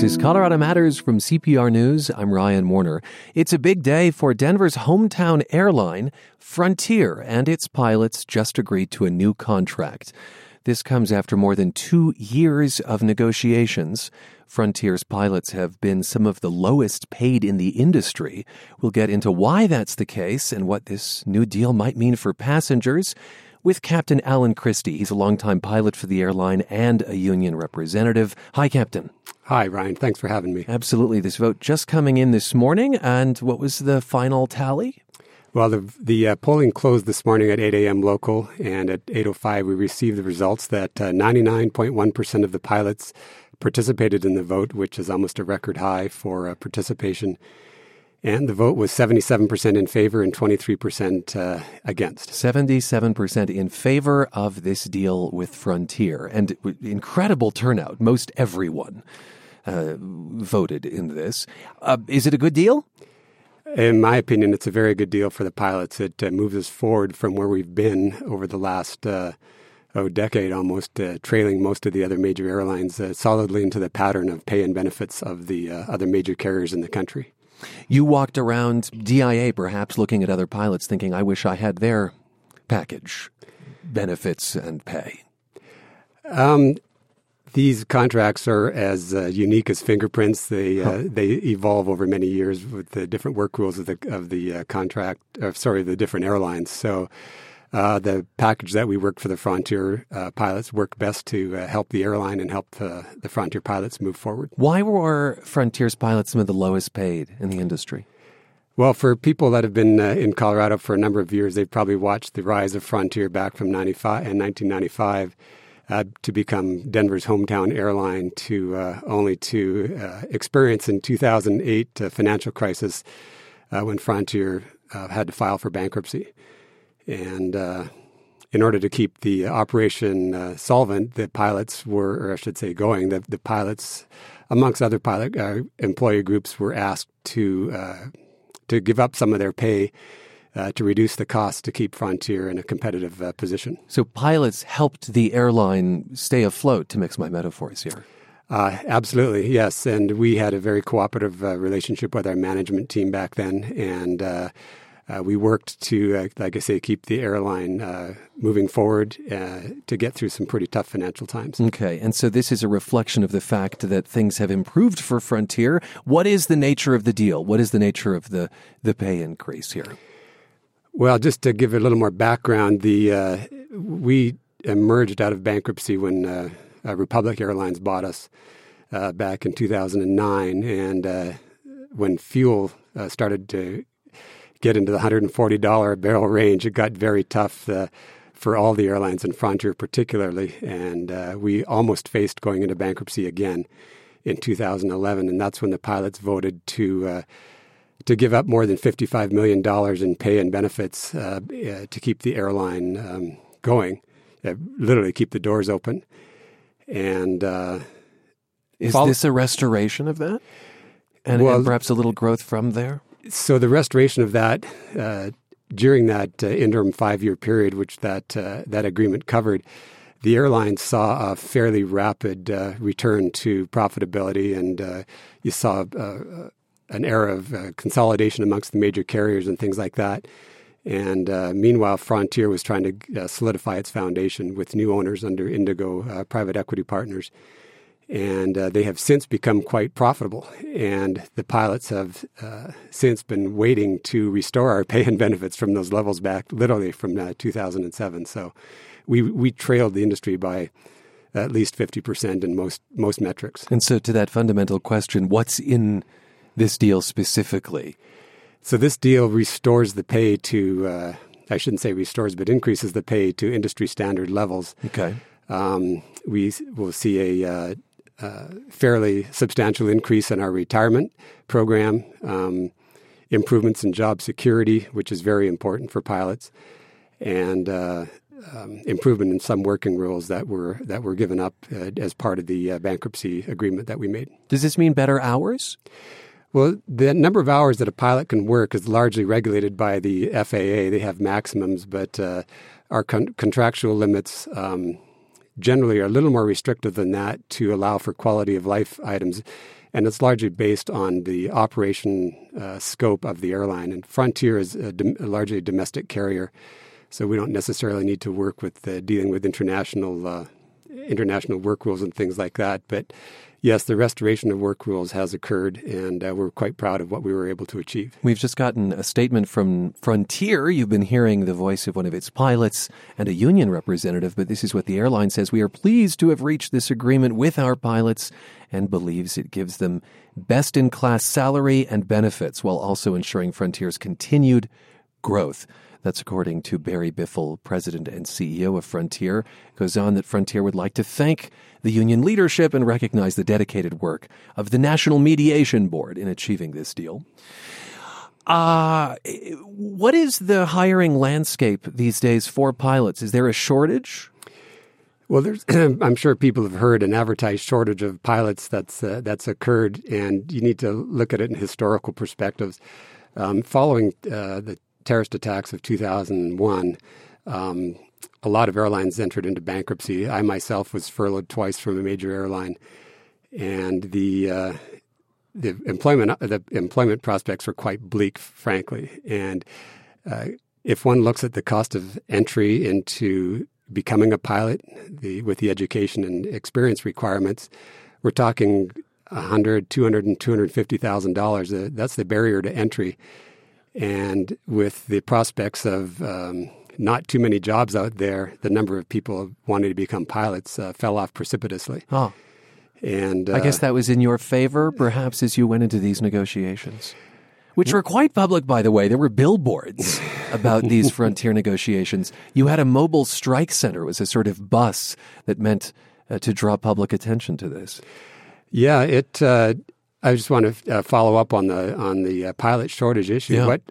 This is Colorado Matters from CPR News. I'm Ryan Warner. It's a big day for Denver's hometown airline, Frontier, and its pilots just agreed to a new contract. This comes after more than two years of negotiations. Frontier's pilots have been some of the lowest paid in the industry. We'll get into why that's the case and what this new deal might mean for passengers with Captain Alan Christie. He's a longtime pilot for the airline and a union representative. Hi, Captain. Hi, Ryan. Thanks for having me. Absolutely. This vote just coming in this morning. And what was the final tally? Well, the, the uh, polling closed this morning at 8 a.m. local, and at 8.05 we received the results that uh, 99.1% of the pilots participated in the vote, which is almost a record high for uh, participation. And the vote was 77% in favor and 23% uh, against. 77% in favor of this deal with Frontier. And incredible turnout. Most everyone uh, voted in this. Uh, is it a good deal? In my opinion, it's a very good deal for the pilots. It uh, moves us forward from where we've been over the last uh, oh, decade almost, uh, trailing most of the other major airlines solidly into the pattern of pay and benefits of the other major carriers in the country. You walked around DIA, perhaps looking at other pilots, thinking, I wish I had their package, benefits, and pay. Um, these contracts are as uh, unique as fingerprints. They uh, they evolve over many years with the different work rules of the of the uh, contract. Uh, sorry, the different airlines. So uh, the package that we work for the Frontier uh, pilots work best to uh, help the airline and help the, the Frontier pilots move forward. Why were Frontier's pilots some of the lowest paid in the industry? Well, for people that have been uh, in Colorado for a number of years, they've probably watched the rise of Frontier back from 95 and 1995 uh, to become Denver's hometown airline to uh, only to experience in 2008 a financial crisis when Frontier had to file for bankruptcy. And uh, in order to keep the operation uh, solvent, the pilots were, or I should say, going. The, the pilots, amongst other pilot uh, employee groups, were asked to uh, to give up some of their pay uh, to reduce the cost to keep Frontier in a competitive uh, position. So pilots helped the airline stay afloat. To mix my metaphors here. Uh, absolutely, yes. And we had a very cooperative uh, relationship with our management team back then. And uh, uh, we worked to, uh, like I say, keep the airline uh, moving forward uh, to get through some pretty tough financial times. Okay, and so this is a reflection of the fact that things have improved for Frontier. What is the nature of the deal? What is the nature of the the pay increase here? Well, just to give a little more background, the uh, we emerged out of bankruptcy when uh, Republic Airlines bought us back in 2009, and when fuel started to get into the $140 a barrel range, it got very tough uh, for all the airlines and Frontier particularly. And uh, we almost faced going into bankruptcy again in 2011. And that's when the pilots voted to. Uh, to give up more than $55 million in pay and benefits uh, uh, to keep the airline um, going, uh, literally keep the doors open. And is follow- this a restoration of that? And, well, and perhaps a little growth from there? So the restoration of that uh, during that uh, interim five-year period, which that uh, that agreement covered, the airlines saw a fairly rapid uh, return to profitability, and uh, you saw uh, an era of consolidation amongst the major carriers and things like that. And meanwhile, Frontier was trying to solidify its foundation with new owners under Indigo Private Equity Partners and uh, they have since become quite profitable. And the pilots have uh, since been waiting to restore our pay and benefits from those levels back, literally from uh, 2007. So we we trailed the industry by at least 50% in most most metrics. And so, to that fundamental question, what's in this deal specifically? So this deal restores the pay to. Uh, I shouldn't say restores, but increases the pay to industry standard levels. Okay. Um, we will see a uh, fairly substantial increase in our retirement program, um, improvements in job security, which is very important for pilots, and uh, um, improvement in some working rules that were that were given up uh, as part of the uh, bankruptcy agreement that we made. Does this mean better hours? Well, the number of hours that a pilot can work is largely regulated by the FAA. They have maximums, but uh, our con- contractual limits um, generally are a little more restrictive than that to allow for quality of life items. and it's largely based on the operation uh, scope of the airline. And Frontier is a, a largely a domestic carrier, so we don't necessarily need to work with uh, dealing with international uh, international work rules and things like that. But yes, the restoration of work rules has occurred, and uh, we're quite proud of what we were able to achieve. We've just gotten a statement from Frontier. You've been hearing the voice of one of its pilots and a union representative, but this is what the airline says. We are pleased to have reached this agreement with our pilots and believes it gives them best in class salary and benefits while also ensuring Frontier's continued growth. That's according to Barry Biffle, president and CEO of Frontier. Goes on that Frontier would like to thank the union leadership and recognize the dedicated work of the National Mediation Board in achieving this deal. Uh, what is the hiring landscape these days for pilots? Is there a shortage? Well, there's, I'm sure people have heard an advertised shortage of pilots that's uh, that's occurred, and you need to look at it in historical perspectives. Um, following uh, the terrorist attacks of 2001, um, a lot of airlines entered into bankruptcy. I myself was furloughed twice from a major airline, and the uh, the employment the employment prospects were quite bleak, frankly. And uh, if one looks at the cost of entry into becoming a pilot, the, with the education and experience requirements, we're talking 100, 200, and 250,000 dollars. Uh, that's the barrier to entry and with the prospects of um, not too many jobs out there, the number of people wanting to become pilots uh, fell off precipitously. Oh. And uh, I guess that was in your favor, perhaps, as you went into these negotiations, which were quite public, by the way. There were billboards about these frontier negotiations. You had a mobile strike center; it was a sort of bus that meant uh, to draw public attention to this. Yeah, it uh, I just want to uh, follow up on the on the uh, pilot shortage issue. Yeah. What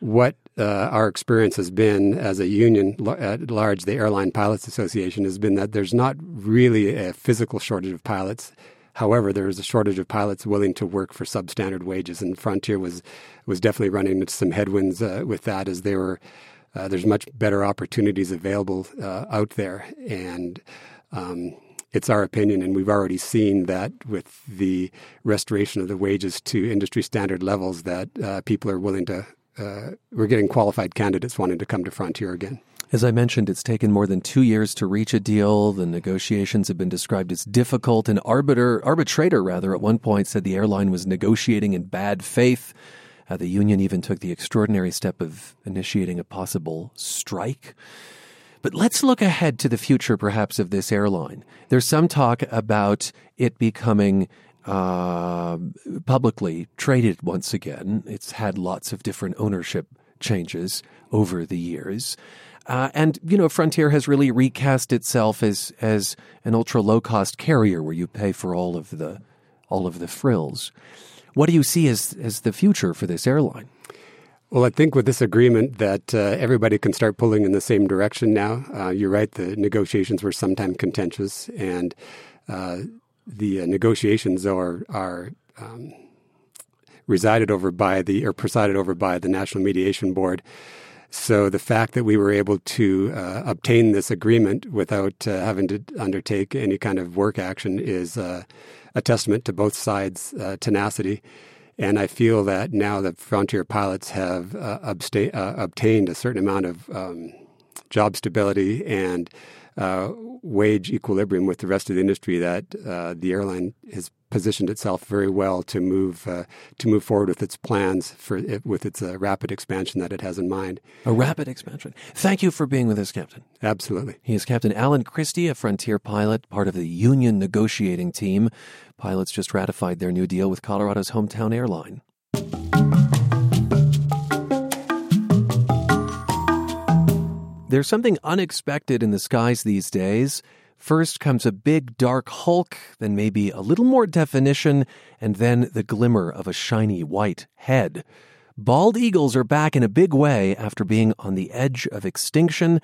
what uh, our experience has been as a union at large, the Airline Pilots Association, has been that there's not really a physical shortage of pilots. However, there is a shortage of pilots willing to work for substandard wages, and Frontier was was definitely running into some headwinds uh, with that as they were. Uh, there's much better opportunities available uh, out there, and um, it's our opinion, and we've already seen that with the restoration of the wages to industry standard levels, that uh, people are willing to. Uh, we're getting qualified candidates wanting to come to Frontier again. As I mentioned, it's taken more than two years to reach a deal. The negotiations have been described as difficult. An arbiter, arbitrator, rather, at one point said the airline was negotiating in bad faith. Uh, the union even took the extraordinary step of initiating a possible strike. But let's look ahead to the future, perhaps, of this airline. There's some talk about it becoming uh, publicly traded once again. It's had lots of different ownership changes over the years. Uh, and you know, Frontier has really recast itself as as an ultra low cost carrier, where you pay for all of the all of the frills. What do you see as as the future for this airline? Well, I think with this agreement that uh, everybody can start pulling in the same direction now. Uh, you're right; the negotiations were sometimes contentious, and uh, the uh, negotiations are are um, resided over by the or presided over by the National Mediation Board. So the fact that we were able to uh, obtain this agreement without uh, having to undertake any kind of work action is a testament to both sides' tenacity. And I feel that now that Frontier pilots have uh, absta- uh, obtained a certain amount of um, job stability and uh, wage equilibrium with the rest of the industry, that uh, the airline has positioned itself very well to move uh, to move forward with its plans for it, with its uh, rapid expansion that it has in mind. A rapid expansion. Thank you for being with us, Captain. Absolutely. He is Captain Alan Christie, a Frontier pilot, part of the union negotiating team. Pilots just ratified their new deal with Colorado's hometown airline. There's something unexpected in the skies these days. First comes a big dark hulk, then maybe a little more definition, and then the glimmer of a shiny white head. Bald eagles are back in a big way after being on the edge of extinction.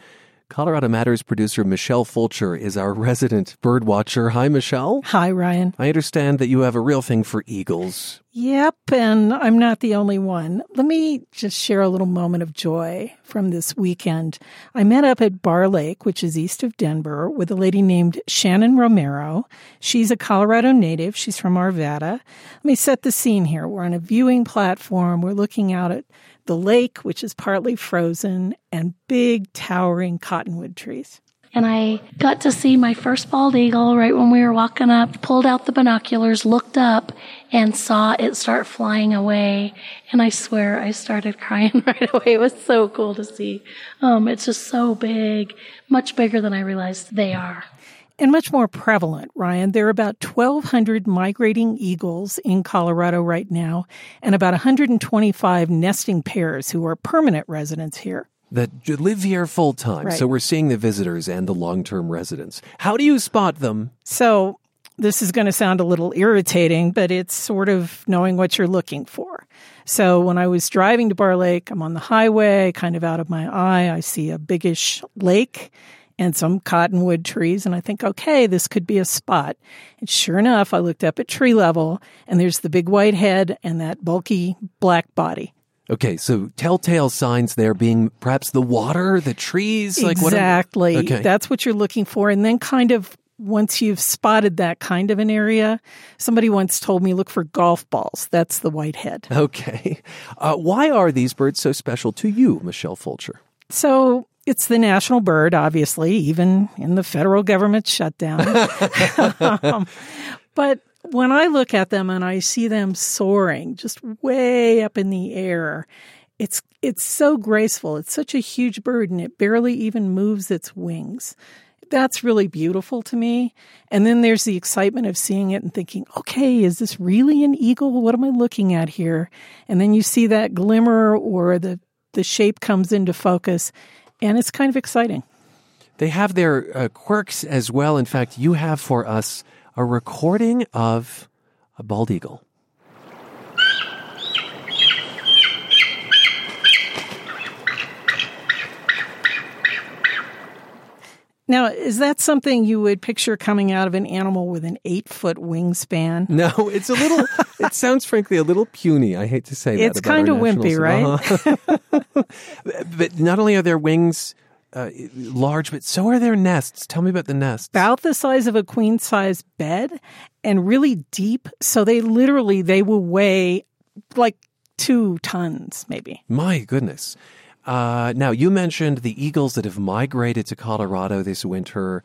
Colorado Matters producer Michelle Fulcher is our resident bird watcher. Hi, Michelle. Hi, Ryan. I understand that you have a real thing for eagles. Yep, and I'm not the only one. Let me just share a little moment of joy from this weekend. I met up at Barr Lake, which is east of Denver, with a lady named Shannon Romero. She's a Colorado native. She's from Arvada. Let me set the scene here. We're on a viewing platform. We're looking out at the lake, which is partly frozen, and big towering cottonwood trees. And I got to see my first bald eagle right when we were walking up, pulled out the binoculars, looked up, and saw it start flying away. And I swear I started crying right away. It was so cool to see. Um, it's just so big, much bigger than I realized they are and much more prevalent, Ryan. There are about 1,200 migrating eagles in Colorado right now, and about 125 nesting pairs who are permanent residents here. That live here full time. Right. So we're seeing the visitors and the long term residents. How do you spot them? So this is going to sound a little irritating, but it's sort of knowing what you're looking for. So when I was driving to Barr Lake, I'm on the highway, kind of out of my eye. I see a biggish lake and some cottonwood trees. And I think, okay, this could be a spot. And sure enough, I looked up at tree level and there's the big white head and that bulky black body. Okay, so telltale signs there being perhaps the water, the trees, like exactly. What okay. That's what you're looking for, and then kind of once you've spotted that kind of an area, somebody once told me look for golf balls. That's the whitehead. Okay, uh, why are these birds so special to you, Michelle Fulcher? So it's the national bird, obviously, even in the federal government shutdown. um, but when I look at them and I see them soaring just way up in the air, it's it's so graceful. It's such a huge bird and it barely even moves its wings. That's really beautiful to me. And then there's the excitement of seeing it and thinking, okay, is this really an eagle? What am I looking at here? And then you see that glimmer or the the shape comes into focus and it's kind of exciting. They have their uh, quirks as well. In fact, you have for us a recording of a bald eagle. Now, is that something you would picture coming out of an animal with an eight foot wingspan? No, it's a little, it sounds frankly a little puny. I hate to say that. It's kind of wimpy, right? Uh-huh. but not only are their wings uh, large, but so are their nests. Tell me about the nests. About the size of a queen size bed and really deep. So they literally, they will weigh like two tons, maybe. My goodness. Uh, now, you mentioned the eagles that have migrated to Colorado this winter.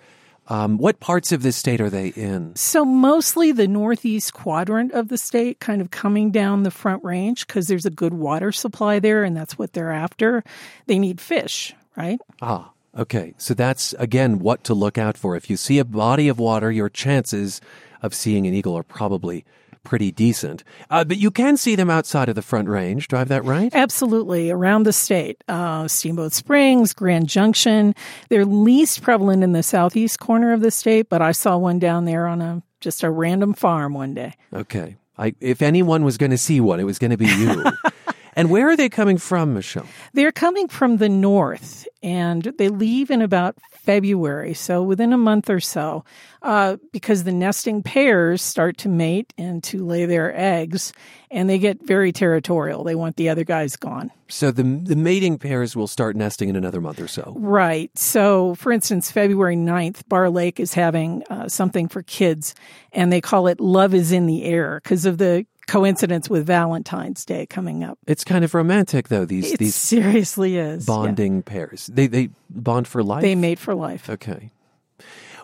Um, what parts of the state are they in? So, mostly the northeast quadrant of the state, kind of coming down the front range because there's a good water supply there, and that's what they're after. They need fish, right? Ah, okay. So, that's again what to look out for. If you see a body of water, your chances of seeing an eagle are probably pretty decent. Uh, but you can see them outside of the Front Range. Do I have that right? Absolutely, around the state. Uh, Steamboat Springs, Grand Junction. They're least prevalent in the southeast corner of the state, but I saw one down there on a just a random farm one day. Okay. I, if anyone was going to see one, it was going to be you. and where are they coming from, Michelle? They're coming from the north, and they leave in about February, so within a month or so, uh, because the nesting pairs start to mate and to lay their eggs, and they get very territorial. They want the other guys gone. So the the mating pairs will start nesting in another month or so. Right. So, for instance, February 9th, Barr Lake is having uh, something for kids, and they call it "Love is in the Air" because of the coincidence with Valentine's Day coming up. It's kind of romantic, though. These it these seriously is bonding yeah. pairs. They they bond for life. They mate for life. Okay.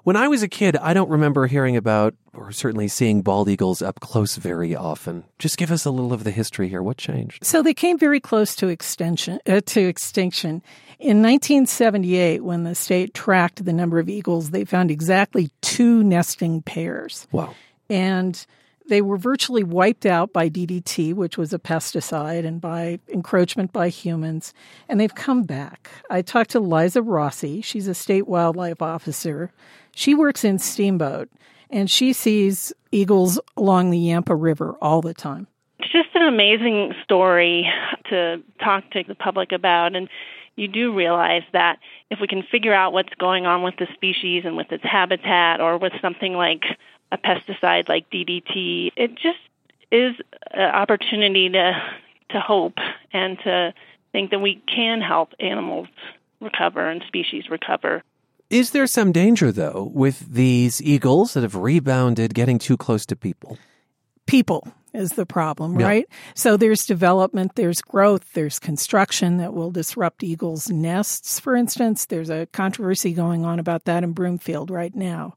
When I was a kid, I don't remember hearing about or certainly seeing bald eagles up close very often. Just give us a little of the history here. What changed? So they came very close to extension uh, to extinction. In 1978, when the state tracked the number of eagles, they found exactly two nesting pairs. Wow. And they were virtually wiped out by DDT, which was a pesticide, and by encroachment by humans, and they've come back. I talked to Liza Rossi. She's a state wildlife officer. She works in Steamboat, and she sees eagles along the Yampa River all the time. It's just an amazing story to talk to the public about. And you do realize that if we can figure out what's going on with the species and with its habitat or with something like a pesticide like DDT, it just is an opportunity to to hope and to think that we can help animals recover and species recover. Is there some danger, though, with these eagles that have rebounded getting too close to people? People is the problem, Yeah. right? So there's development, there's growth, there's construction that will disrupt eagles' nests, for instance. There's a controversy going on about that in Broomfield right now.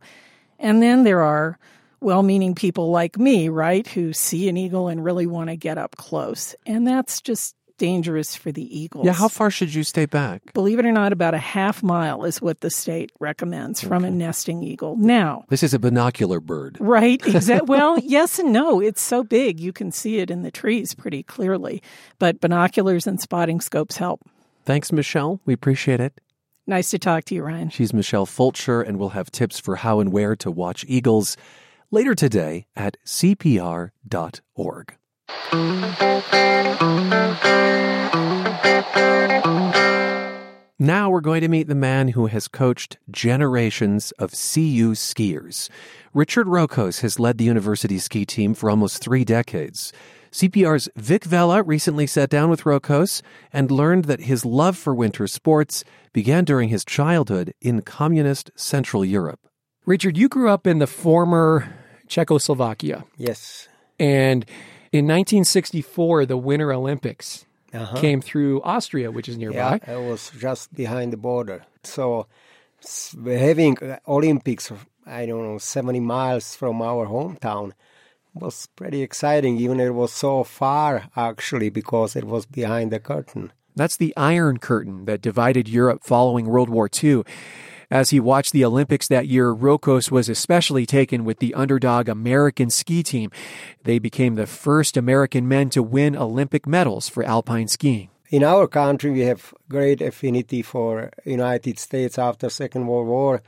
And then there are well meaning people like me, right, who see an eagle and really want to get up close. And that's just dangerous for the eagles. Yeah, how far should you stay back? Believe it or not, about a half mile is what the state recommends from a nesting eagle. Now, This is a binocular bird. Right, exactly. well, yes and no. It's so big you can see it in the trees pretty clearly, but binoculars and spotting scopes help. Thanks, Michelle. We appreciate it. Nice to talk to you, Ryan. She's Michelle Fulcher, and we'll have tips for how and where to watch eagles later today at cpr.org. Now we're going to meet the man who has coached generations of CU skiers. Richard Rokos has led the university ski team for almost three decades. CPR's Vic Vela recently sat down with Rokos and learned that his love for winter sports began during his childhood in communist Central Europe. Richard, you grew up in the former Czechoslovakia. Yes. And in 1964, the Winter Olympics Uh-huh. came through Austria, which is Yeah, nearby. I was just behind the border. So s- having uh, Olympics, I don't know, 70 miles from our hometown was pretty exciting, even it was so far actually because it was behind the curtain. That's the Iron Curtain that divided Europe following World War II. As he watched the Olympics that year, Rokos was especially taken with the underdog American ski team. They became the first American men to win Olympic medals for alpine skiing. In our country, we have great affinity for United States after Second World War.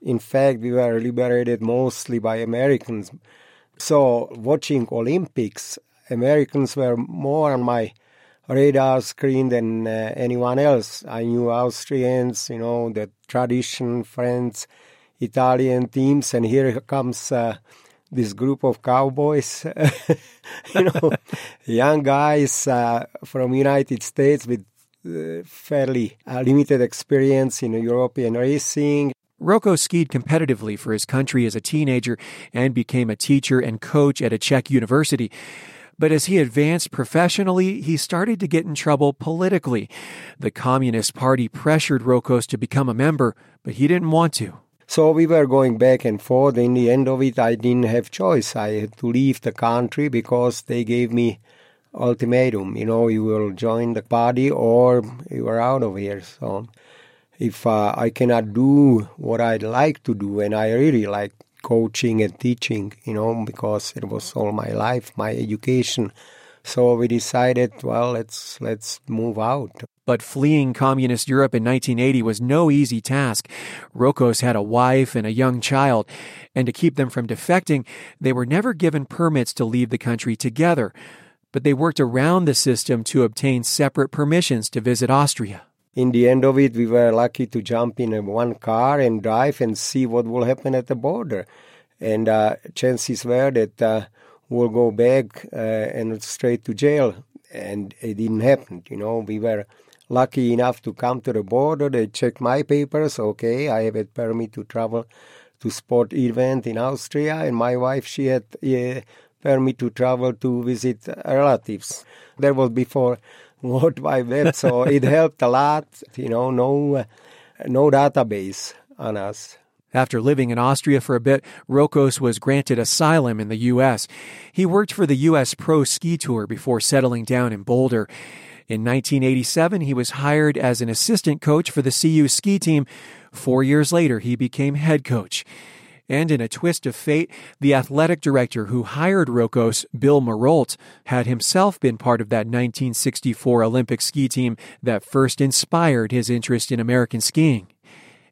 In fact, we were liberated mostly by Americans. So, watching Olympics, Americans were more on my radar screen than uh, anyone else. I knew Austrians, you know, the tradition, French, Italian teams, and here comes uh, this group of cowboys, you know, young guys uh, from United States with uh, fairly uh, limited experience in European racing. Rokos skied competitively for his country as a teenager and became a teacher and coach at a Czech university. But as he advanced professionally, he started to get in trouble politically. The Communist Party pressured Rokos to become a member, but he didn't want to. So we were going back and forth. In the end of it, I didn't have choice. I had to leave the country because they gave me ultimatum. You know, you will join the party or you are out of here. So if uh, I cannot do what I'd like to do, and I really like coaching and teaching, you know, because it was all my life, my education. So we decided, well, let's let's move out. But fleeing communist Europe in 1980 was no easy task. Rokos had a wife and a young child, and to keep them from defecting, they were never given permits to leave the country together. But they worked around the system to obtain separate permissions to visit Austria. In the end of it, we were lucky to jump in one car and drive and see what will happen at the border. And uh, chances were that uh, we'll go back uh, and straight to jail. And it didn't happen. You know, we were lucky enough to come to the border. They checked my papers. Okay, I have a permit to travel to sport event in Austria, and my wife she had a permit to travel to visit relatives. That was before World Wide Web, so it helped a lot. You know, no, uh, no database on us. After living in Austria for a bit, Rokos was granted asylum in the U.S. He worked for the U.S. Pro Ski Tour before settling down in Boulder. In 1987, he was hired as an assistant coach for the CU ski team. Four years later, he became head coach. And in a twist of fate, the athletic director who hired Rokos, Bill Marolt, had himself been part of that 1964 Olympic ski team that first inspired his interest in American skiing.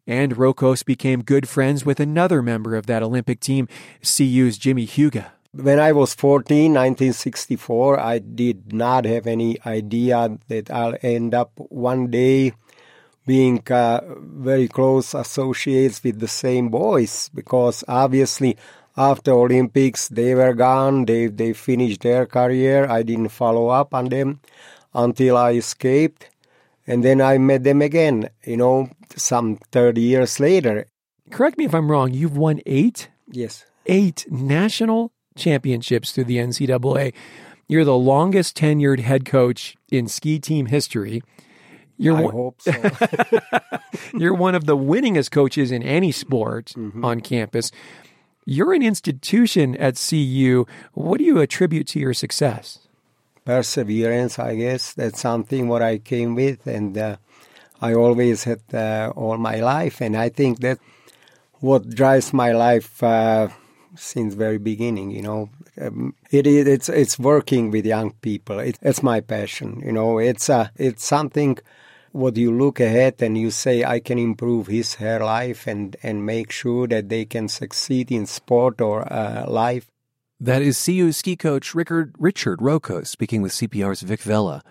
And Rokos became good friends with another member of that Olympic team, CU's Jimmie Heuga. When I was 14, 1964, I did not have any idea that I'll end up one day being uh, very close associates with the same boys because obviously after Olympics they were gone. They they finished their career. I didn't follow up on them until I escaped, and then I met them again. You know, some thirty years later. Correct me if I'm wrong. You've won eight. Yes. Eight national championships through the NCAA. You're the longest tenured head coach in ski team history. You're I one, hope so. you're one of the winningest coaches in any sport Mm-hmm. on campus. You're an institution at CU. What do you attribute to your success? Perseverance, I guess. That's something what I came with, and uh, I always had uh, all my life. And I think that what drives my life uh, since very beginning. You know, um, it is it's it's working with young people. It, it's my passion. You know, it's uh, it's something what you look ahead and you say I can improve his her life and and make sure that they can succeed in sport or uh, life. That is CU ski coach Richard, Richard Rokos speaking with CPR's Vic Vela.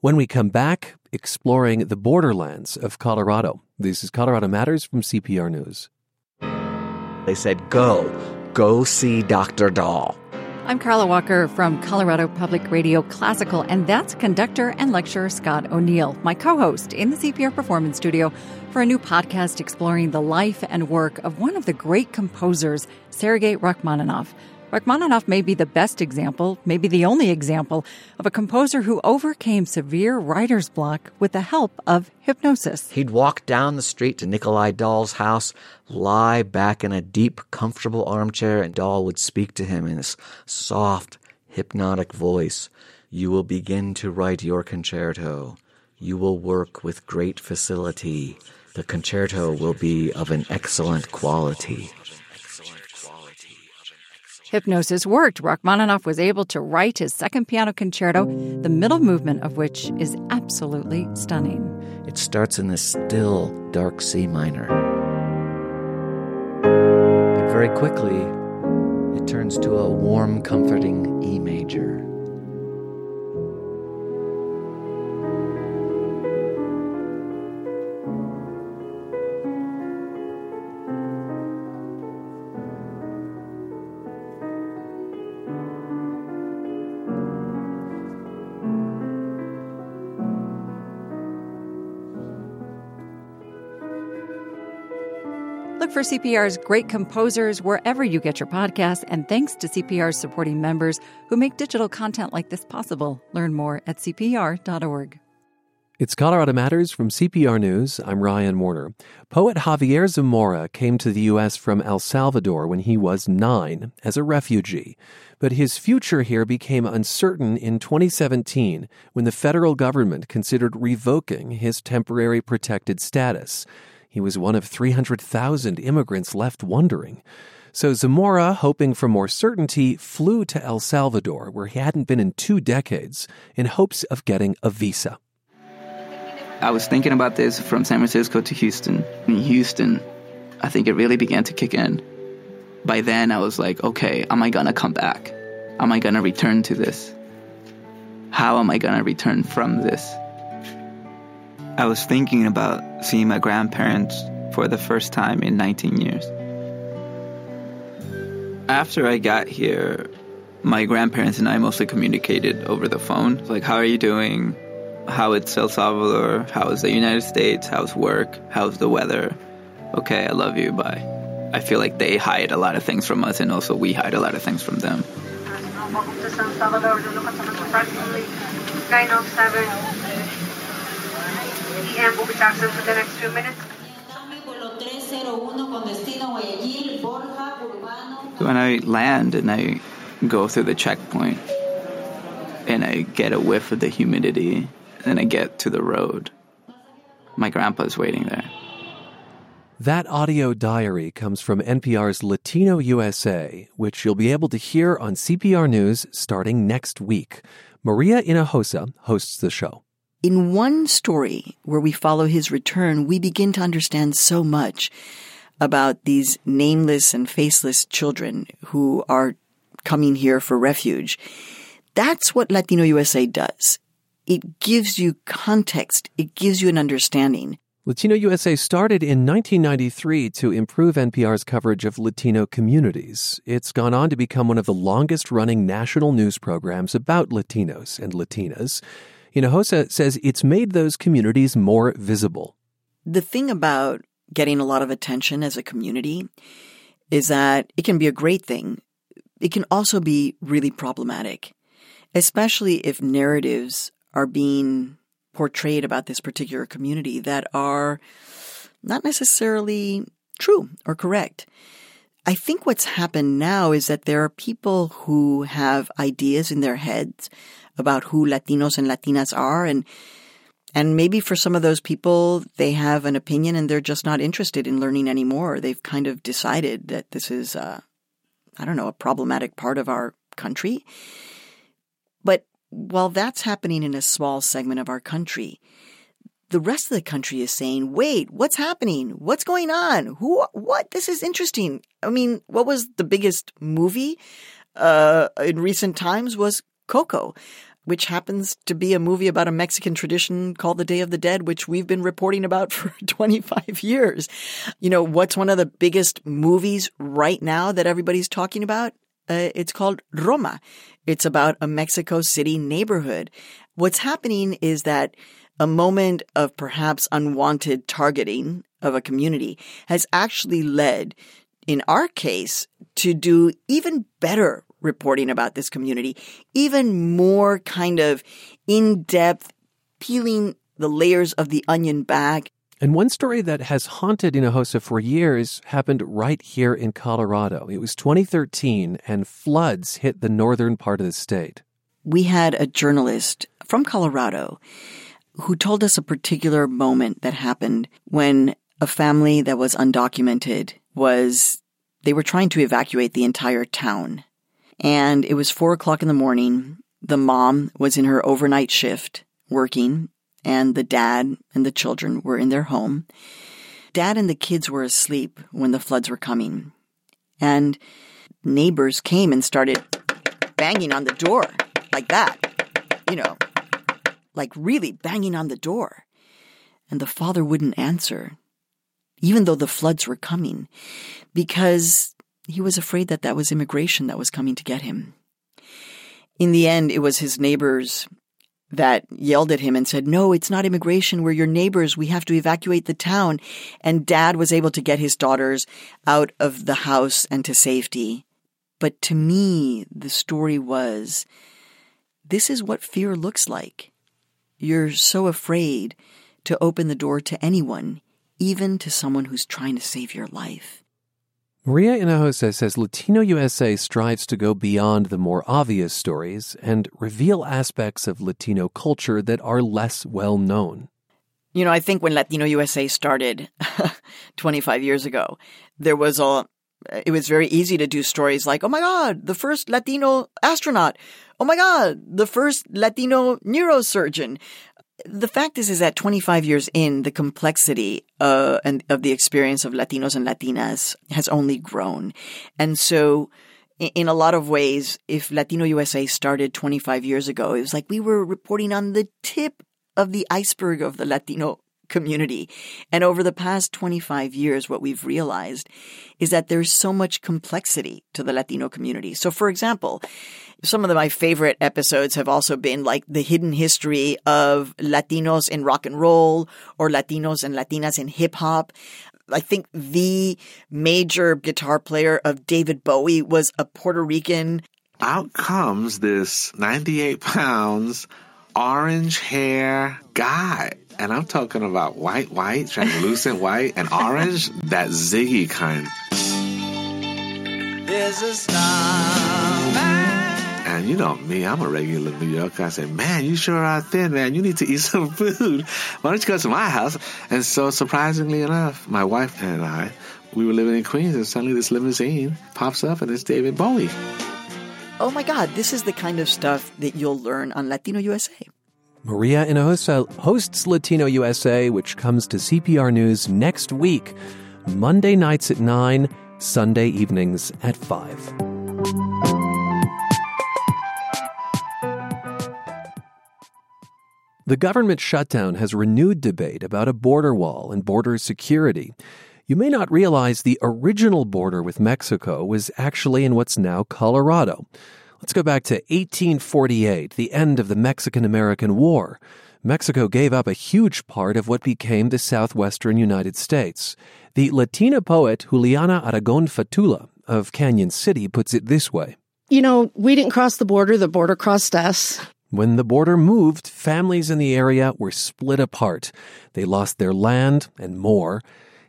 When we come back, exploring the borderlands of Colorado. This is Colorado Matters from CPR News. They said, go, go see Dr. Dahl. I'm Carla Walker from Colorado Public Radio Classical, and that's conductor and lecturer Scott O'Neill, my co host in the CPR Performance Studio for a new podcast exploring the life and work of one of the great composers, Sergei Rachmaninoff. Rachmaninoff may be the best example, maybe the only example, of a composer who overcame severe writer's block with the help of hypnosis. He'd walk down the street to Nikolai Dahl's house, lie back in a deep, comfortable armchair, and Dahl would speak to him in his soft, hypnotic voice. You will begin to write your concerto. You will work with great facility. The concerto will be of an excellent quality. Hypnosis worked. Rachmaninoff was able to write his second piano concerto, the middle movement of which is absolutely stunning. It starts in this still, dark C minor. But very quickly, it turns to a warm, comforting E major. For CPR's great composers wherever you get your podcasts, and thanks to CPR's supporting members who make digital content like this possible. Learn more at CPR.org. It's Colorado Matters from CPR News. I'm Ryan Warner. Poet Javier Zamora came to the U.S. from El Salvador when he was nine as a refugee. But his future here became uncertain in 2017 when the federal government considered revoking his temporary protected status. He was one of 300,000 immigrants left wondering. So Zamora, hoping for more certainty, flew to El Salvador, where he hadn't been in two decades, in hopes of getting a visa. I was thinking about this from San Francisco to Houston. In Houston, I think it really began to kick in. By then, I was like, okay, am I gonna come back? Am I gonna return to this? How am I gonna return from this? I was thinking about seeing my grandparents for the first time in 19 years. After I got here, my grandparents and I mostly communicated over the phone. Like, how are you doing? How is El Salvador? How is the United States? How's work? How's the weather? Okay, I love you. Bye. I feel like they hide a lot of things from us, and also we hide a lot of things from them. Welcome to San Salvador. The look at approximately 907 PM. We'll be taxiing for the next few minutes. When I land and I go through the checkpoint and I get a whiff of the humidity and I get to the road, my grandpa's waiting there. That audio diary comes from NPR's Latino USA, which you'll be able to hear on CPR News starting next week. Maria Hinojosa hosts the show. In one story where we follow his return, we begin to understand so much about these nameless and faceless children who are coming here for refuge. That's what Latino USA does. It gives you context. It gives you an understanding. Latino USA started in 1993 to improve NPR's coverage of Latino communities. It's gone on to become one of the longest running national news programs about Latinos and Latinas. Hinojosa says it's made those communities more visible. The thing about getting a lot of attention as a community is that it can be a great thing. It can also be really problematic, especially if narratives are being portrayed about this particular community that are not necessarily true or correct. I think what's happened now is that there are people who have ideas in their heads about who Latinos and Latinas are and and maybe for some of those people they have an opinion and they're just not interested in learning anymore. They've kind of decided that this is uh, I don't know, a problematic part of our country. But while that's happening in a small segment of our country, the rest of the country is saying, wait, what's happening? What's going on? Who, what? This is interesting. I mean, what was the biggest movie, uh, in recent times was Coco, which happens to be a movie about a Mexican tradition called the Day of the Dead, which we've been reporting about for 25 years. You know, what's one of the biggest movies right now that everybody's talking about? Uh, it's called Roma. It's about a Mexico City neighborhood. What's happening is that a moment of perhaps unwanted targeting of a community has actually led, in our case, to do even better reporting about this community, even more kind of in depth, peeling the layers of the onion back and one story that has haunted Hinojosa for years happened right here in Colorado. It was 2013, and floods hit the northern part of the state. We had a journalist from Colorado who told us a particular moment that happened when a family that was undocumented was, they were trying to evacuate the entire town. And it was four o'clock in the morning. The mom was in her overnight shift working and the dad and the children were in their home. Dad and the kids were asleep when the floods were coming. And neighbors came and started banging on the door like that, you know, like really banging on the door. And the father wouldn't answer, even though the floods were coming, because he was afraid that that was immigration that was coming to get him. In the end, it was his neighbors that yelled at him and said, No, it's not immigration. We're your neighbors. We have to evacuate the town. And dad was able to get his daughters out of the house and to safety. But to me, the story was this is what fear looks like. You're so afraid to open the door to anyone, even to someone who's trying to save your life. Maria Hinojosa says Latino USA strives to go beyond the more obvious stories and reveal aspects of Latino culture that are less well known. You know, I think when Latino USA started 25 years ago, there was a it was very easy to do stories like, oh my God, the first Latino astronaut. Oh my God, the first Latino neurosurgeon the fact is, is that 25 years in, the complexity uh, and of the experience of Latinos and Latinas has only grown, and so in a lot of ways, if Latino USA started 25 years ago, it was like we were reporting on the tip of the iceberg of the Latino community. And over the past 25 years, what we've realized is that there's so much complexity to the Latino community. So, for example, some of the, my favorite episodes have also been like the hidden history of Latinos in rock and roll or Latinos and Latinas in hip hop. I think the major guitar player of David Bowie was a Puerto Rican. Out comes this 98 pounds, orange hair guy. And I'm talking about white, white, translucent white, and orange, that Ziggy kind. There's a star and you know me, I'm a regular New Yorker. I say, man, you sure are thin, man. You need to eat some food. Why don't you go to my house? And so, surprisingly enough, my wife and I, we were living in Queens, and suddenly this limousine pops up, and it's David Bowie. Oh my God, this is the kind of stuff that you'll learn on Latino USA. Maria Hinojosa hosts Latino USA, which comes to CPR News next week, Monday nights at 9, Sunday evenings at 5. The government shutdown has renewed debate about a border wall and border security. You may not realize the original border with Mexico was actually in what's now Colorado. Let's go back to 1848, the end of the Mexican American War. Mexico gave up a huge part of what became the southwestern United States. The Latina poet Juliana Aragon Fatula of Cañon City puts it this way You know, we didn't cross the border, the border crossed us. When the border moved, families in the area were split apart. They lost their land and more.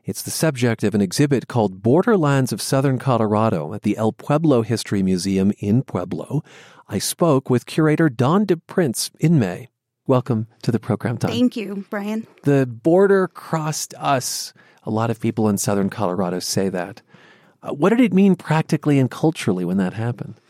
It's the subject of an exhibit called Borderlands of Southern Colorado at the El Pueblo History Museum in Pueblo. I spoke with curator Dawn DiPrince in May. Welcome to the program, Dawn. Thank you, Ryan. The border crossed us. A lot of people in southern Colorado say that. Uh, what did it mean practically and culturally when that happened?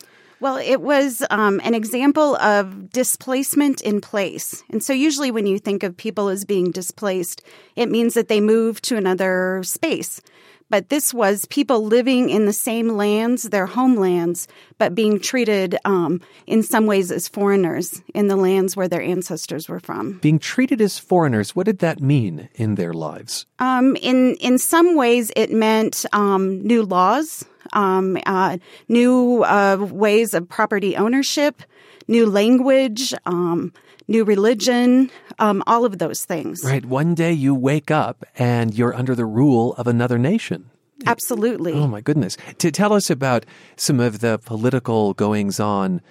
Well, it was um, an example of displacement in place. And so, usually, when you think of people as being displaced, it means that they move to another space. But this was people living in the same lands, their homelands, but being treated um, in some ways as foreigners in the lands where their ancestors were from. Being treated as foreigners, what did that mean in their lives? Um, in in some ways, it meant um, new laws, um, uh, new uh, ways of property ownership, new language, um, new religion, um, all of those things. Right. One day you wake up and you're under the rule of another nation. Absolutely. Oh my goodness! To tell us about some of the political goings on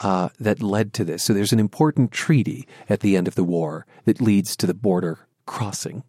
uh, that led to this. So there's an important treaty at the end of the war that leads to the border crossing.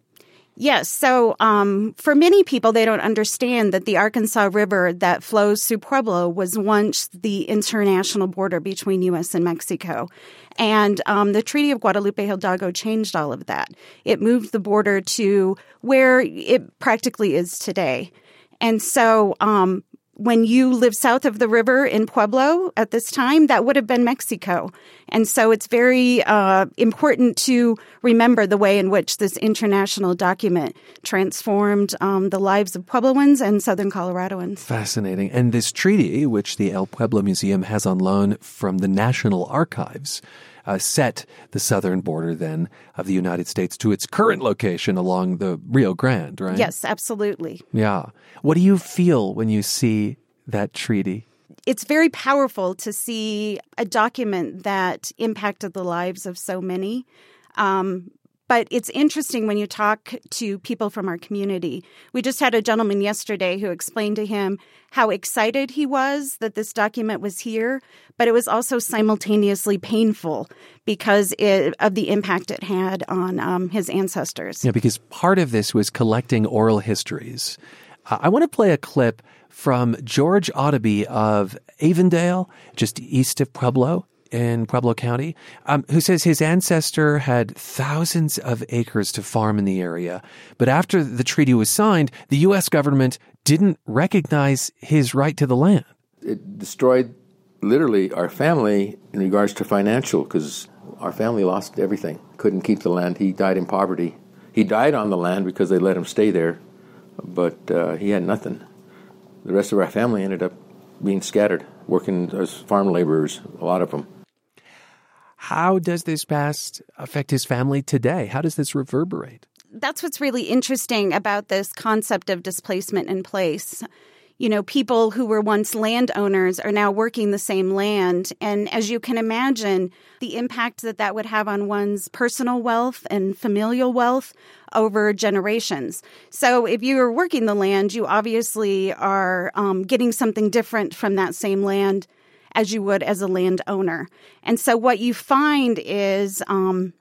Yes. So, um, for many people, they don't understand that the Arkansas River that flows through Pueblo was once the international border between U.S. and Mexico. And um, the Treaty of Guadalupe Hidalgo changed all of that. It moved the border to where it practically is today. And so, um, when you live south of the river in Pueblo at this time, that would have been Mexico. And so it's very uh, important to remember the way in which this international document transformed um, the lives of Puebloans and Southern Coloradoans. Fascinating. And this treaty, which the El Pueblo Museum has on loan from the National Archives, uh, set the southern border then of the United States to its current location along the Rio Grande, right? Yes, absolutely. Yeah. What do you feel when you see that treaty? It's very powerful to see a document that impacted the lives of so many. Um, but it's interesting when you talk to people from our community. We just had a gentleman yesterday who explained to him how excited he was that this document was here, but it was also simultaneously painful because it, of the impact it had on um, his ancestors. Yeah, because part of this was collecting oral histories. Uh, I want to play a clip from George Audeby of Avondale, just east of Pueblo in Pueblo County, um, who says his ancestor had thousands of acres to farm in the area. But after the treaty was signed, the U.S. government didn't recognize his right to the land. It destroyed literally our family in regards to financial, because our family lost everything, couldn't keep the land. He died in poverty. He died on the land because they let him stay there, but uh, he had nothing. The rest of our family ended up being scattered, working as farm laborers, a lot of them. How does this past affect his family today? How does this reverberate? That's what's really interesting about this concept of displacement in place. You know, people who were once landowners are now working the same land. And as you can imagine, the impact that that would have on one's personal wealth and familial wealth over generations. So if you're working the land, you obviously are um, getting something different from that same land as you would as a landowner. And so what you find is, um,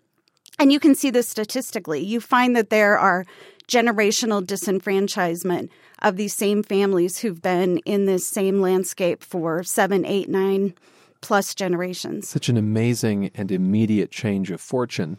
and you can see this statistically, you find that there are generational disenfranchisement of these same families who've been in this same landscape for seven, eight, nine plus generations. Such an amazing and immediate change of fortune.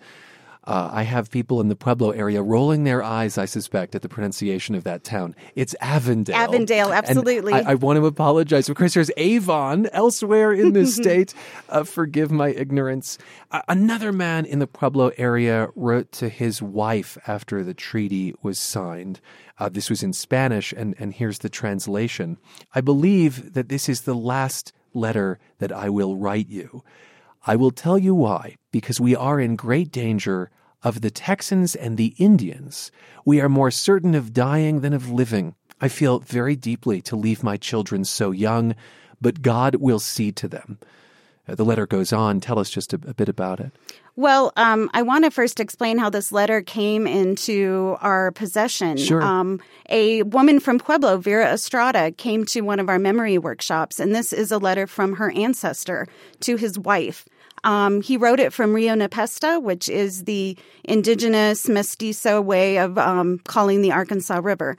Uh, I have people in the Pueblo area rolling their eyes, I suspect, at the pronunciation of that town. It's Avondale. Avondale, absolutely. I, I, want to apologize. Of course, there's Avon elsewhere in the state. Uh, forgive my ignorance. Uh, another man in the Pueblo area wrote to his wife after the treaty was signed. Uh, this was in Spanish, and, and here's the translation. I believe that this is the last letter that I will write you. I will tell you why. because we are in great danger of the Texans and the Indians. We are more certain of dying than of living. I feel very deeply to leave my children so young, but God will see to them. Uh, the letter goes on. Tell us just a, a bit about it. Well, um, I want to first explain how this letter came into our possession. Sure. Um, a woman from Pueblo, Vera Estrada, came to one of our memory workshops, and this is a letter from her ancestor to his wife. Um, he wrote it from Rio Nepesta, which is the indigenous mestizo way of um, calling the Arkansas River.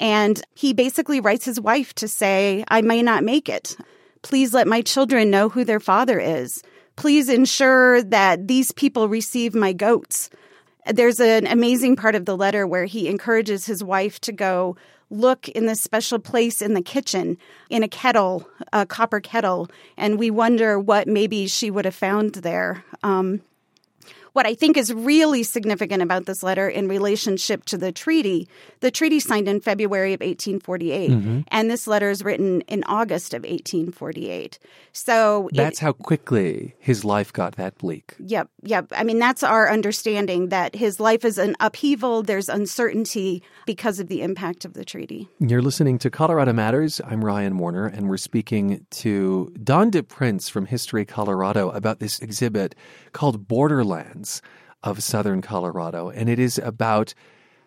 And he basically writes his wife to say, I may not make it. Please let my children know who their father is. Please ensure that these people receive my goats. There's an amazing part of the letter where he encourages his wife to go look in this special place in the kitchen in a kettle, a copper kettle, and we wonder what maybe she would have found there. Um, what I think is really significant about this letter in relationship to the treaty, the treaty signed in February of 1848, Mm-hmm. and this letter is written in August of 1848. So it- That's how quickly his life got that bleak. Yep, yep. I mean, that's our understanding that his life is an upheaval. There's uncertainty because of the impact of the treaty. You're listening to Colorado Matters. I'm Ryan Warner, and we're speaking to Dawn DiPrince from History Colorado about this exhibit called Borderlands of Southern Colorado. And it is about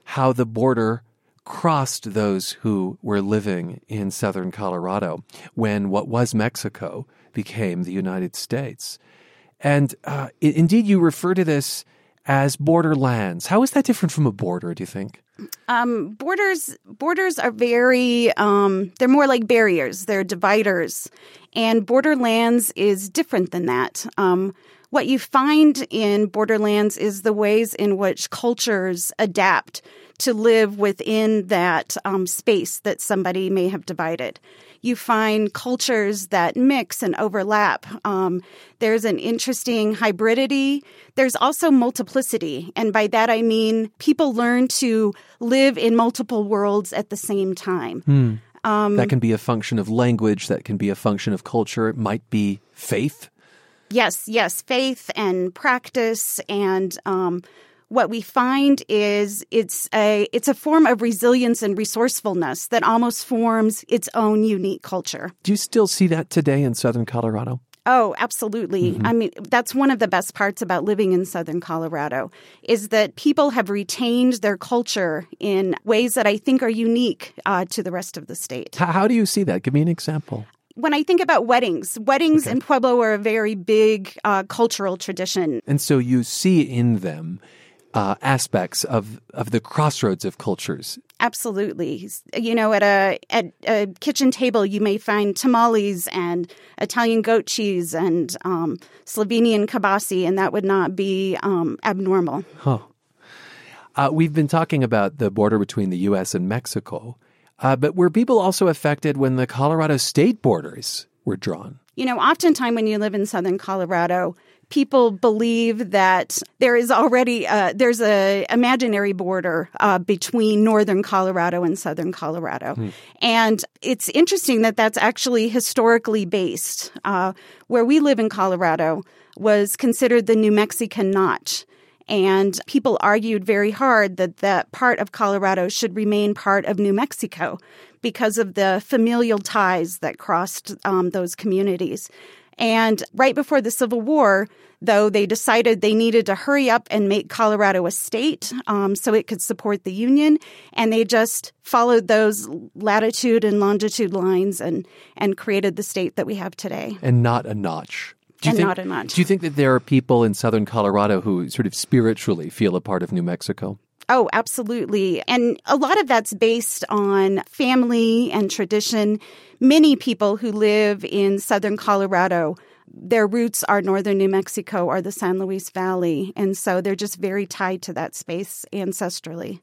how the border crossed those who were living in Southern Colorado when what was Mexico became the United States. And uh, indeed, you refer to this as borderlands. How is that different from a border, do you think? Um, borders borders are very um, they're more like barriers. They're dividers, and borderlands is different than that. Um, what you find in borderlands is the ways in which cultures adapt to live within that um, space that somebody may have divided. You find cultures that mix and overlap. Um, there's an interesting hybridity. There's also multiplicity. And by that I mean people learn to live in multiple worlds at the same time. Hmm. Um, that can be a function of language, that can be a function of culture, it might be faith. Yes, yes, faith and practice and um, what we find is it's a it's a form of resilience and resourcefulness that almost forms its own unique culture. Do you still see that today in southern Colorado? Oh, absolutely. Mm-hmm. I mean, that's one of the best parts about living in southern Colorado is that people have retained their culture in ways that I think are unique uh, to the rest of the state. How, how do you see that? Give me an example. When I think about weddings, weddings in Pueblo are a very big uh, cultural tradition. And so you see in them uh, aspects of, of the crossroads of cultures. Absolutely. You know, at a at a kitchen table, you may find tamales and Italian goat cheese and um, Slovenian kibasi, and that would not be um, abnormal. Huh. Uh, we've been talking about the border between the U.S. and Mexico, uh, but were people also affected when the Colorado state borders were drawn? You know, oftentimes when you live in southern Colorado, people believe that there is already uh, there's a imaginary border uh, between northern Colorado and southern Colorado, and it's interesting that that's actually historically based. Uh, where we live in Colorado was considered the New Mexican notch. And people argued very hard that that part of Colorado should remain part of New Mexico because of the familial ties that crossed um, those communities. And right before the Civil War, though, they decided they needed to hurry up and make Colorado a state um, so it could support the Union. And they just followed those latitude and longitude lines and, and created the state that we have today. And not a notch. Do you And think, not a notch. Do you think that there are people in southern Colorado who sort of spiritually feel a part of New Mexico? Oh, absolutely. And a lot of that's based on family and tradition. Many people who live in southern Colorado, their roots are northern New Mexico or the San Luis Valley. And so they're just very tied to that space ancestrally.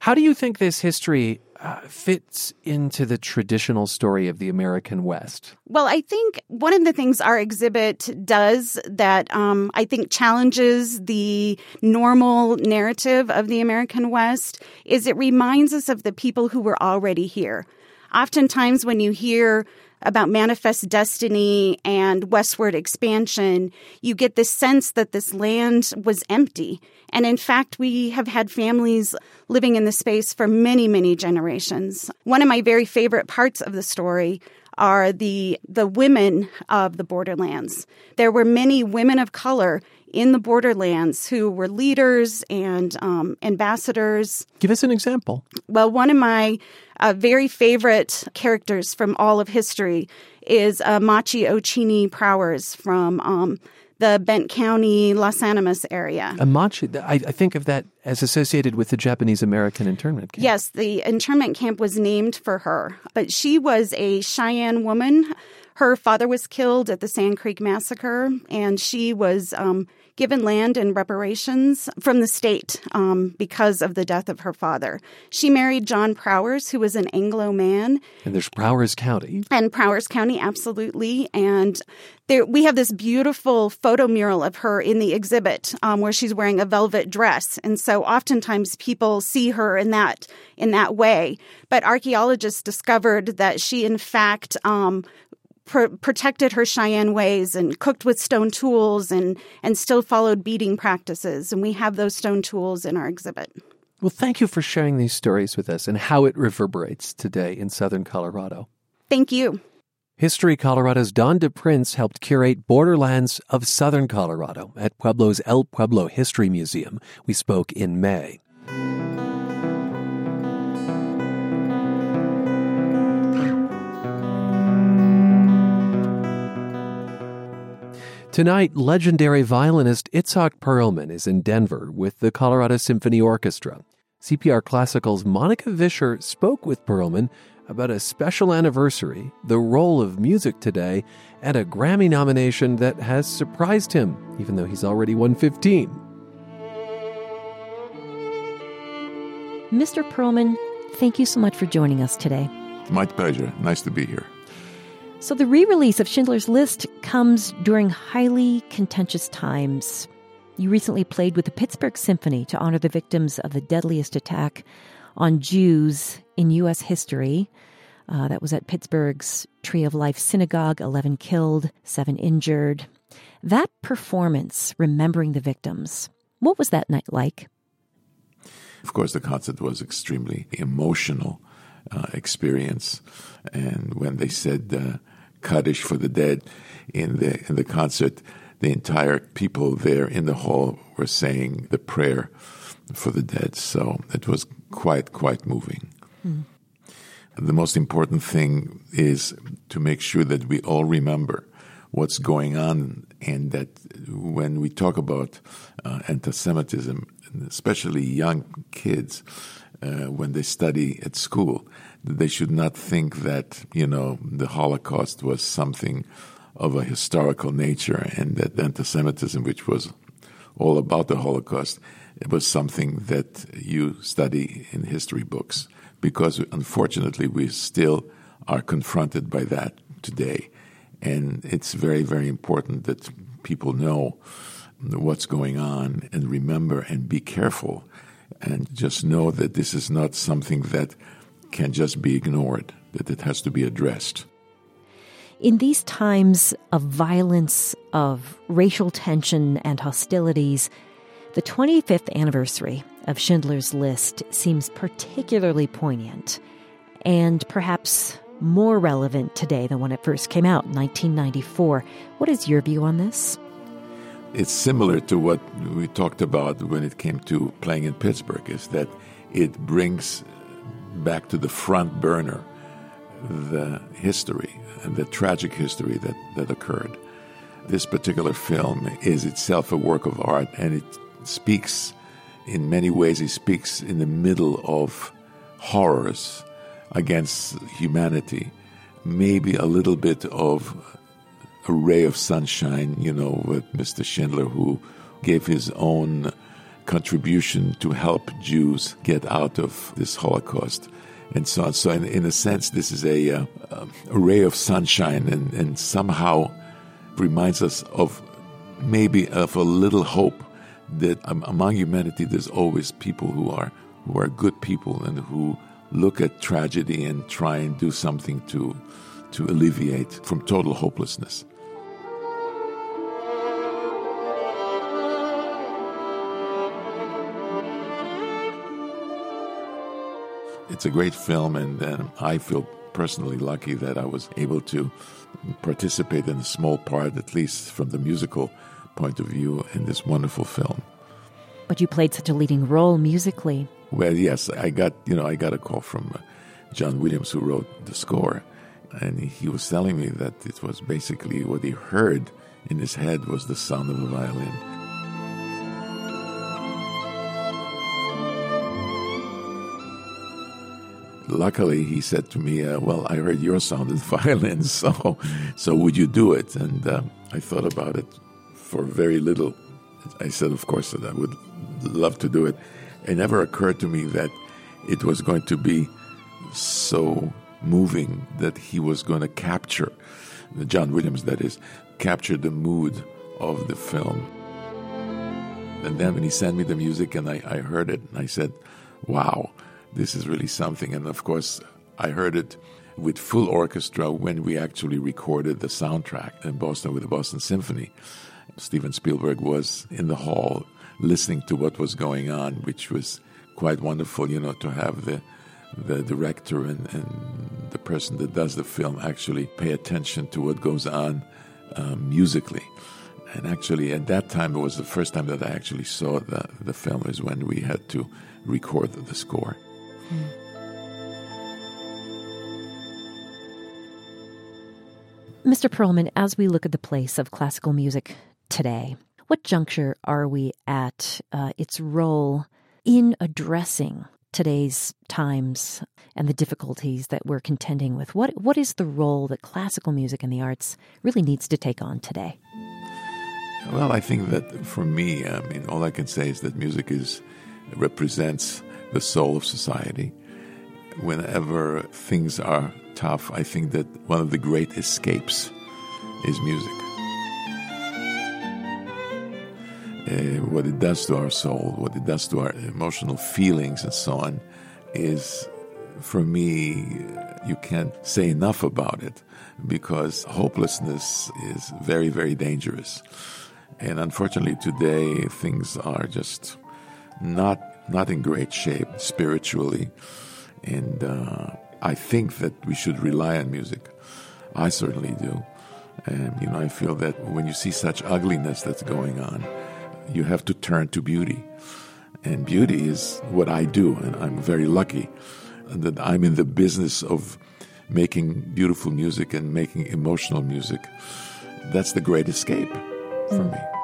How do you think this history uh, fits into the traditional story of the American West? Well, I think one of the things our exhibit does that um, I think challenges the normal narrative of the American West is it reminds us of the people who were already here. Oftentimes, when you hear about manifest destiny and westward expansion, you get this sense that this land was empty. And in fact, we have had families living in the space for many, many generations. One of my very favorite parts of the story are the the women of the borderlands. There were many women of color in the borderlands who were leaders and um, ambassadors. Give us an example. Well, one of my uh, very favorite characters from all of history is uh, Machi Ochinee Prowers from um, the Bent County, Las Animas area. Amache, I, I think of that as associated with the Japanese American internment camp. Yes, the internment camp was named for her, but she was a Cheyenne woman. Her father was killed at the Sand Creek Massacre, and she was um, given land and reparations from the state um, because of the death of her father. She married John Prowers, who was an Anglo man. And there's Prowers County. And Prowers County, absolutely. And there, we have this beautiful photo mural of her in the exhibit um, where she's wearing a velvet dress. And so oftentimes people see her in that in that way. But archaeologists discovered that she, in fact, um, pr- protected her Cheyenne ways and cooked with stone tools and, and still followed beating practices. And we have those stone tools in our exhibit. Well, thank you for sharing these stories with us and how it reverberates today in southern Colorado. Thank you. History Colorado's Dawn DiPrince helped curate Borderlands of Southern Colorado at Pueblo's El Pueblo History Museum. We spoke in May. Tonight, legendary violinist Itzhak Perlman is in Denver with the Colorado Symphony Orchestra. CPR Classical's Monika Vischer spoke with Perlman about a special anniversary, the role of music today, and a Grammy nomination that has surprised him, even though he's already won 15. Mr. Perlman, thank you so much for joining us today. My pleasure. Nice to be here. So, the re release of Schindler's List comes during highly contentious times. You recently played with the Pittsburgh Symphony to honor the victims of the deadliest attack on Jews in U.S. history. Uh, that was at Pittsburgh's Tree of Life Synagogue, 11 killed, 7 injured. That performance, remembering the victims, what was that night like? Of course, the concert was extremely emotional uh, experience. And when they said uh, Kaddish for the dead in the in the concert, the entire people there in the hall were saying the prayer for the dead. So it was quite quite moving. Mm. The most important thing is to make sure that we all remember what's going on, and that when we talk about uh, anti-Semitism, especially young kids, uh, when they study at school. They should not think that, you know, the Holocaust was something of a historical nature and that anti Semitism, which was all about the Holocaust, it was something that you study in history books. Because unfortunately, we still are confronted by that today. And it's very, very important that people know what's going on and remember and be careful and just know that this is not something that can just be ignored, that it has to be addressed. In these times of violence, of racial tension and hostilities, the 25th anniversary of Schindler's List seems particularly poignant and perhaps more relevant today than when it first came out in 1994. What is your view on this? it's similar to what we talked about when it came to playing in Pittsburgh, is that it brings back to the front burner the history and the tragic history that, that occurred. This particular film is itself a work of art and it speaks in many ways, it speaks in the middle of horrors against humanity, maybe a little bit of a ray of sunshine, you know, with Mr. Schindler, who gave his own contribution to help Jews get out of this Holocaust and so on. So, in, in a sense, this is a, uh, a ray of sunshine and, and somehow reminds us of maybe of a little hope that among humanity there's always people who are who are good people and who look at tragedy and try and do something to to alleviate from total hopelessness. It's a great film, and, and I feel personally lucky that I was able to participate in a small part, at least from the musical point of view, in this wonderful film. But you played such a leading role musically. Well, yes, I got you know I got a call from uh, John Williams who wrote the score, and he was telling me that it was basically what he heard in his head was the sound of a violin. Luckily, he said to me, uh, "Well, I heard your sound the violin, so so would you do it?" And uh, I thought about it for very little. I said, "Of course, that I would love to do it." It never occurred to me that it was going to be so moving that he was going to capture, John Williams, that is, capture the mood of the film. And then when he sent me the music and I, I heard it, and I said, wow, this is really something. And of course, I heard it with full orchestra when we actually recorded the soundtrack in Boston with the Boston Symphony. Steven Spielberg was in the hall listening to what was going on, which was quite wonderful, you know, to have the the director and, and the person that does the film actually pay attention to what goes on um, musically. And actually, at that time, it was the first time that I actually saw the, the film, is when we had to record the score. Mr. Perlman, as we look at the place of classical music today, what juncture are we at uh, its role in addressing today's times and the difficulties that we're contending with? What what is the role that classical music and the arts really needs to take on today? Well, I think that for me, I mean, all I can say is that music is represents the soul of society. Whenever things are tough, I think that one of the great escapes is music. Uh, what it does to our soul, what it does to our emotional feelings, and so on, is for me, you can't say enough about it because hopelessness is very, very dangerous. And unfortunately, today things are just not not in great shape spiritually, and uh, I think that we should rely on music. I certainly do, and you know I feel that when you see such ugliness that's going on, you have to turn to beauty, and beauty is what I do, and I'm very lucky that I'm in the business of making beautiful music and making emotional music. That's the great escape for me.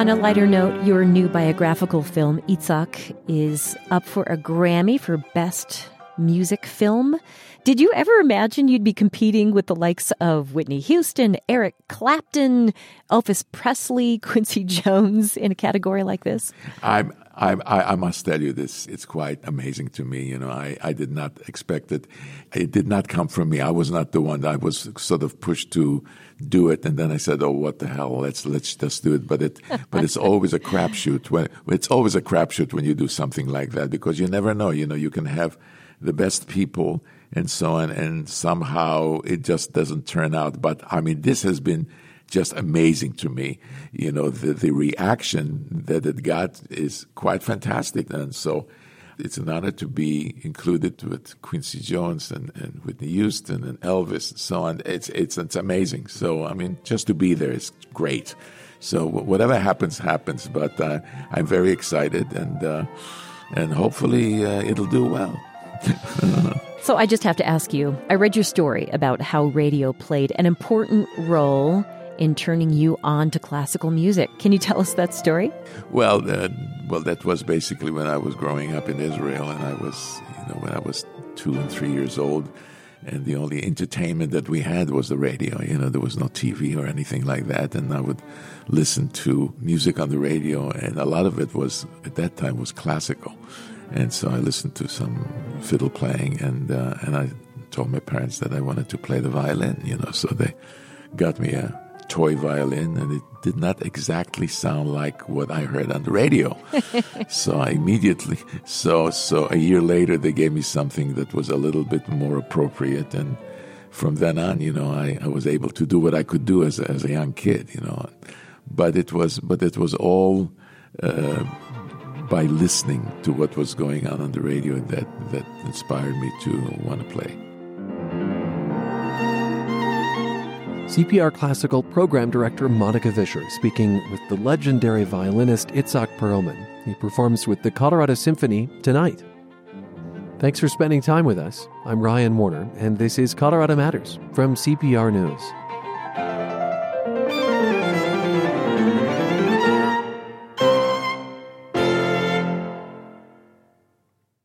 On a lighter note, your new biographical film, Itzhak, is up for a Grammy for Best Music Film. Did you ever imagine you'd be competing with the likes of Whitney Houston, Eric Clapton, Elvis Presley, Quincy Jones in a category like this? I'm I, I, must tell you this. It's quite amazing to me. You know, I, I did not expect it. It did not come from me. I was not the one. I was sort of pushed to do it, and then I said, "Oh, what the hell? Let's let's just do it." But it but it's always a crapshoot. When it's always a crapshoot when you do something like that because you never know. You know, you can have the best people and so on, and somehow it just doesn't turn out. But I mean, this has been just amazing to me. You know, the, the reaction that it got is quite fantastic. And so it's an honor to be included with Quincy Jones and, and Whitney Houston and Elvis and so on. It's, it's, it's amazing. So, I mean, just to be there is great. So whatever happens, happens. But uh, I'm very excited and, uh, and hopefully uh, it'll do well. So I just have to ask you I read your story about how radio played an important role in turning you on to classical music. Can you tell us that story? Well, uh, well, that was basically when I was growing up in Israel, and I was, you know, when I was two and three years old, and the only entertainment that we had was the radio. You know, there was no TV or anything like that, and I would listen to music on the radio, and a lot of it was at that time was classical, and so I listened to some fiddle playing, and uh, and I told my parents that I wanted to play the violin. You know, so they got me a toy violin, and it did not exactly sound like what I heard on the radio. so I immediately, so so a year later, they gave me something that was a little bit more appropriate, and from then on, you know, I, I was able to do what I could do as a, as a young kid, you know. But it was but it was all. Uh, by listening to what was going on on the radio that, that inspired me to want to play. CPR Classical Program Director Monika Vischer speaking with the legendary violinist Itzhak Perlman. He performs with the Colorado Symphony tonight. Thanks for spending time with us. I'm Ryan Warner, and this is Colorado Matters from CPR News.